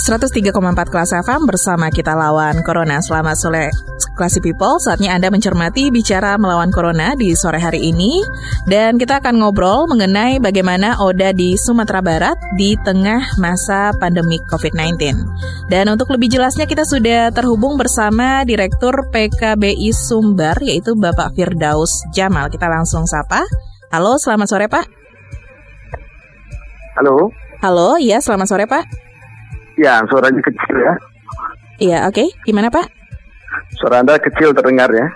...103,4 kelas FM bersama kita lawan Corona. Selamat sore Classy People, saatnya Anda mencermati bicara melawan Corona di sore hari ini. Dan kita akan ngobrol mengenai bagaimana Oda di Sumatera Barat di tengah masa pandemi COVID-19. Dan untuk lebih jelasnya kita sudah terhubung bersama Direktur PKBI Sumbar, yaitu Bapak Firdaus Jamal. Kita langsung sapa. Halo, selamat sore Pak. Halo. Halo, iya selamat sore Pak. Ya, suaranya kecil ya. Iya, oke. Gimana Pak? Suara Anda kecil terdengar ya.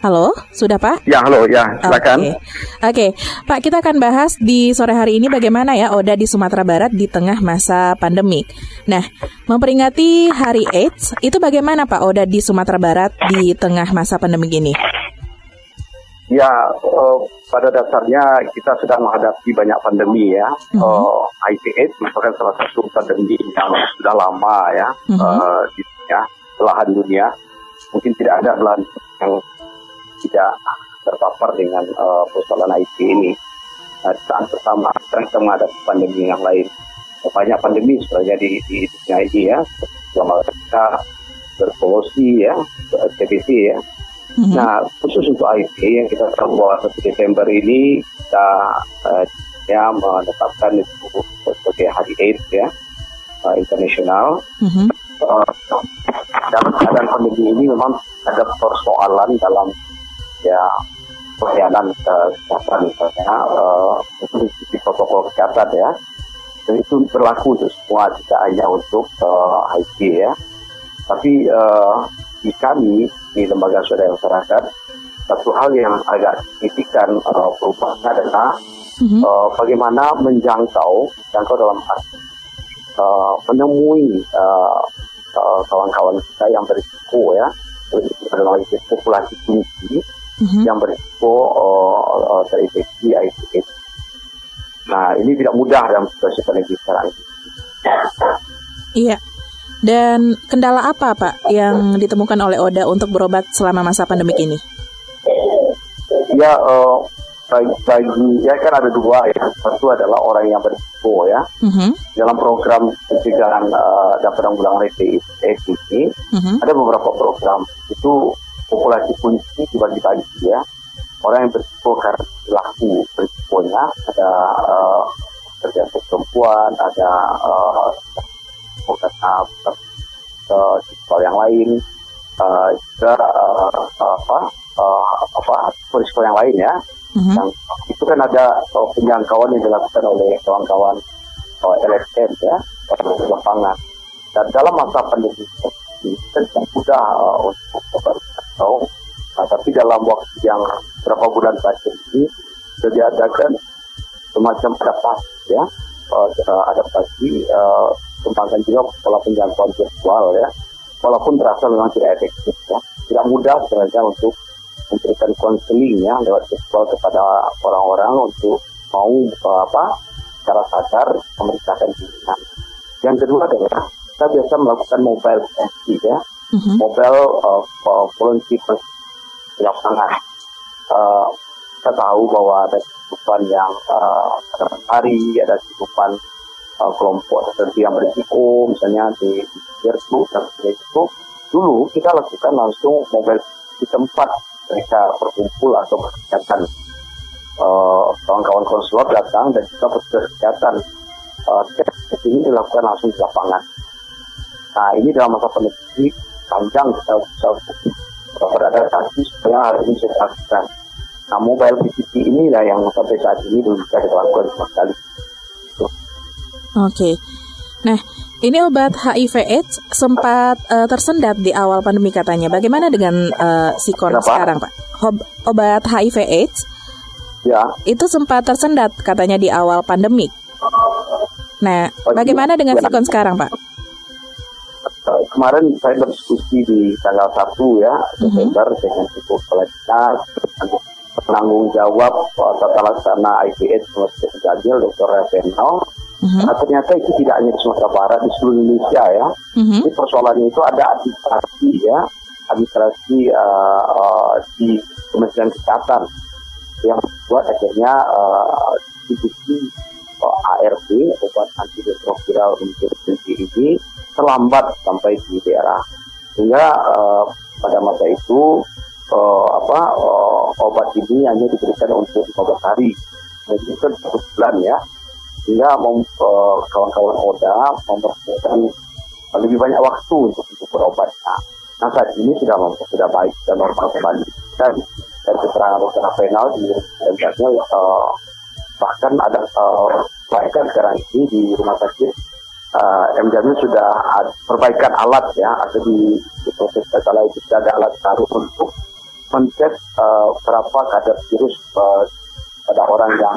Halo, sudah Pak? Ya, halo, ya, silakan. Oke, Oke, Pak, kita akan bahas di sore hari ini bagaimana ya Oda di Sumatera Barat di tengah masa pandemi. Nah, memperingati Hari AIDS, itu bagaimana Pak Oda di Sumatera Barat di tengah masa pandemi ini? Ya, uh, pada dasarnya kita sedang menghadapi banyak pandemi ya. Mhm. Uh, HIV/AIDS merupakan salah satu pandemi yang sudah lama ya Mhm. uh, di dunia, belahan dunia. Mungkin tidak ada belahan yang tidak terpapar dengan uh, persoalan HIV ini. Nah, saat bersama kita menghadapi pandemi yang lain. Banyak pandemi sebenarnya di, di dunia ini ya. Selama kita berpolusi ya, TBC ya, Mhm. Nah, khusus untuk HIV yang kita tahu bahwa 1 Desember ini kita eh, ya menetapkan itu sebagai hari AIDS ya eh, internasional. Mhm. Eh, dalam keadaan pandemi ini memang ada persoalan dalam ya pelayanan eh, kesehatan misalnya uh, di protokol kesehatan ya. Dan itu berlaku untuk semua tidak hanya untuk eh, HIV ya. Tapi eh, di kami di lembaga swadaya masyarakat satu hal yang agak signifikan uh, perubahannya adalah Mhm. uh, bagaimana menjangkau jangkau dalam arti uh, menemui uh, uh, kawan-kawan kita yang berisiko ya dalam arti populasi tinggi Mhm. yang berisiko uh, uh, terinfeksi HIV. Nah ini tidak mudah dalam situasi pandemi sekarang. Iya. Dan kendala apa Pak yang ditemukan oleh Oda untuk berobat selama masa pandemi ini? Ya, eh, bagi, bagi ya kan ada dua ya. Satu adalah orang yang berisiko ya. Mhm. Dalam program pencegahan eh, dan penanggulangan AIDS ini Mhm. ada beberapa program itu populasi kunci dibagi-bagi ya. Orang yang berisiko karena laku berisikonya ada eh, kerja perempuan, ada eh, karena eh, soal yang lain, eh, juga eh, apa eh, apa risiko yang lain ya. Mhm. Yang itu kan ada uh, penjangkauan yang dilakukan oleh kawan-kawan uh, LSM ya lapangan. Dan dalam masa pandemi kan mudah uh, untuk tahu, nah, tapi dalam waktu yang berapa bulan terakhir ini sudah diadakan semacam adaptasi ya, uh, uh, adaptasi uh, kembangkan juga pola penjangkauan virtual ya, walaupun terasa memang tidak efektif ya, tidak mudah sebenarnya untuk memberikan konseling ya lewat virtual kepada orang-orang untuk mau uh, apa secara sadar memeriksakan dirinya. Yang kedua adalah kita biasa melakukan mobile therapy ya, Mhm. mobile uh, uh, volunteer lapangan. Uh, kita tahu bahwa ada kehidupan yang uh, hari, ada kehidupan uh, kelompok tertentu yang berisiko, misalnya di Yertu dan itu. Dulu kita lakukan langsung mobile di tempat mereka berkumpul atau berkegiatan. Uh, kawan-kawan konselor datang dan juga petugas kesehatan. Uh, tes ini dilakukan langsung di lapangan. Nah ini dalam masa pandemi panjang kita bisa beradaptasi supaya hal ini bisa dilakukan. Nah mobile PCT inilah yang sampai saat ini belum bisa dilakukan sama sekali. Oke. Nah, ini obat HIV AIDS sempat eh, tersendat di awal pandemi katanya. Bagaimana dengan eh, sikon Kenapa? sekarang, Pak? Hob- obat HIV AIDS Ya. Itu sempat tersendat katanya di awal pandemik. Nah, Oh, bagaimana iya. dengan Ya. sikon sekarang, Pak? Eh, kemarin saya berdiskusi di tanggal 1 ya Desember dengan Ibu Kepala Dinas penanggung jawab tata laksana IPS Universitas Gajil Dr. Revenal Mhm. Nah, ternyata itu tidak hanya di Sumatera Barat di seluruh Indonesia ya Mhm. Jadi persoalannya itu ada administrasi ya administrasi eh, eh, di Kementerian Kesehatan yang buat akhirnya distribusi eh, ARV obat antiretroviral untuk ini terlambat sampai di daerah sehingga eh, pada masa itu eh, apa eh, obat ini hanya diberikan untuk 15 hari dan itu kan bulan ya sehingga eh, kawan-kawan ODA mempersiapkan lebih banyak waktu untuk untuk berobat. Nah, nah saat ini sudah sudah baik dan normal kembali. Dan dari keterangan dokter Rafael di dan uh, bahkan ada uh, sekarang ini di rumah sakit uh, M Jamil sudah perbaikan alat ya atau di, di proses salah itu sudah ada alat baru untuk mencek uh, berapa kadar virus uh, pada orang yang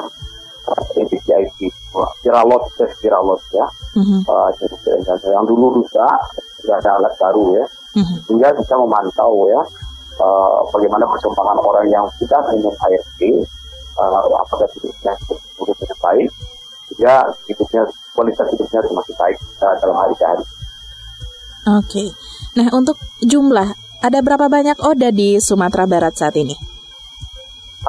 HIV viralot tes viralot ya Mhm. uh, yang dulu rusak sudah ada alat baru ya Mhm. sehingga bisa memantau ya uh, bagaimana perkembangan orang yang sudah minum ARV uh, apakah hidupnya cukup baik sehingga hidupnya kualitas hidupnya semakin baik uh, dalam hari ke hari. Oke. Nah, untuk jumlah ada berapa banyak ODA di Sumatera Barat saat ini?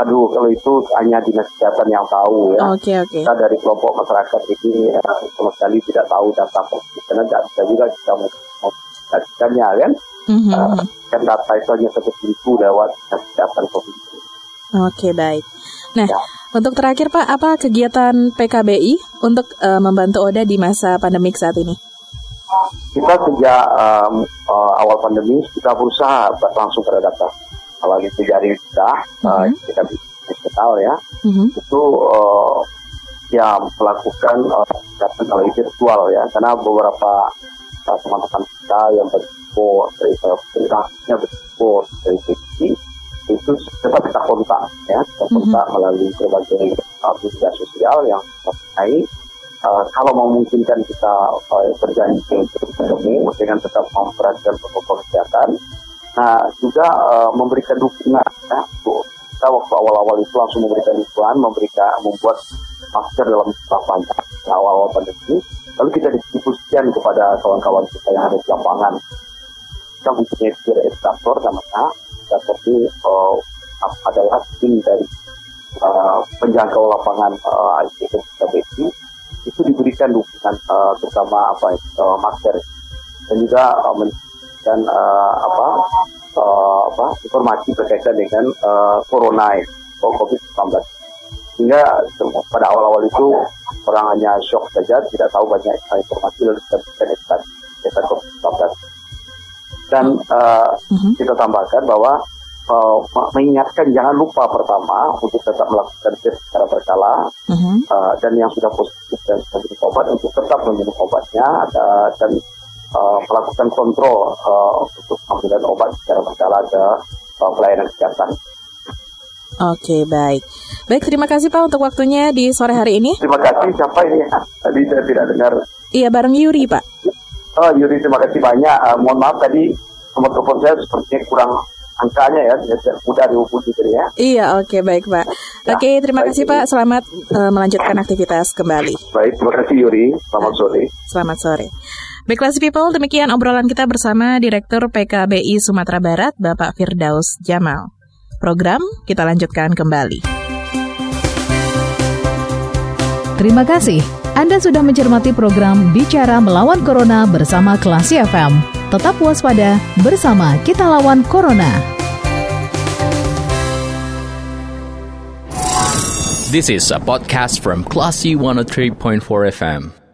Aduh, kalau itu hanya dinas kesehatan yang tahu ya. Oke, oke. Kita dari kelompok masyarakat ini ya, sama sekali tidak tahu data pasti karena tidak bisa juga kita memperhatikannya kan. Mhm. Uh, kan data itu hanya satu pintu lewat dinas kesehatan provinsi. Oke, baik. Nah, Ya. untuk terakhir Pak, apa kegiatan PKBI untuk eh, membantu ODA di masa pandemik saat ini? kita sejak um, uh, awal pandemi kita berusaha langsung pada Kalau itu jaring kita, uh, Mhm. kita digital ya, Mhm. itu uh, ya melakukan uh, kegiatan melalui virtual ya, karena beberapa uh, teman-teman kita yang berisiko dari perilakunya berisiko dari infeksi itu cepat kita kontak ya, kita kontak melalui berbagai media sosial yang terkait Uh, kalau memungkinkan kita uh, berjanji untuk dengan tetap memperhatikan protokol kesehatan. Nah, juga uh, memberikan dukungan ya, kita waktu awal-awal itu langsung memberikan dukungan, memberikan membuat masker dalam jumlah banyak awal-awal pandemi. Lalu kita distribusikan kepada kawan-kawan kita yang ada di lapangan. Kita mempunyai peer educator namanya, educator itu uh, adalah tim dari uh, penjangkau lapangan uh, ICT KBC itu diberikan dukungan uh, terutama apa uh, masker dan juga uh, memberikan uh, apa uh, apa informasi berkaitan dengan uh, corona ya, COVID-19 sehingga pada awal-awal itu orang hanya shock saja tidak tahu banyak informasi lalu kita edukasi tentang COVID-19 dan uh, kita tambahkan bahwa uh, mengingatkan jangan lupa pertama untuk tetap melakukan tes secara berkala Mhm. uh, dan yang sudah positif dan sudah minum obat untuk tetap meminum obatnya uh, dan uh, melakukan kontrol uh, untuk pemberian obat secara berkala ke uh, pelayanan kesehatan. Oke, baik. Baik, terima kasih Pak untuk waktunya di sore hari ini. Terima kasih. Siapa ini? Tadi saya tidak dengar. Iya, bareng Yuri, Pak. Oh, Yuri, terima kasih banyak. Uh, mohon maaf tadi nomor telepon saya sepertinya kurang angkanya ya, tidak mudah dihubungi gitu ya. Iya, oke, baik, Pak. Ya, Oke, terima baik, kasih. Pak. Selamat eh, melanjutkan aktivitas kembali. Baik, terima kasih Yuri. Selamat sore. Selamat sore. Baiklah, si people, demikian obrolan kita bersama Direktur PKBI Sumatera Barat, Bapak Firdaus Jamal. Program kita lanjutkan kembali. Terima kasih. Anda sudah mencermati program Bicara Melawan Corona bersama Klasi FM. Tetap waspada, bersama kita lawan Corona. This is a podcast from Classy 103.4 FM.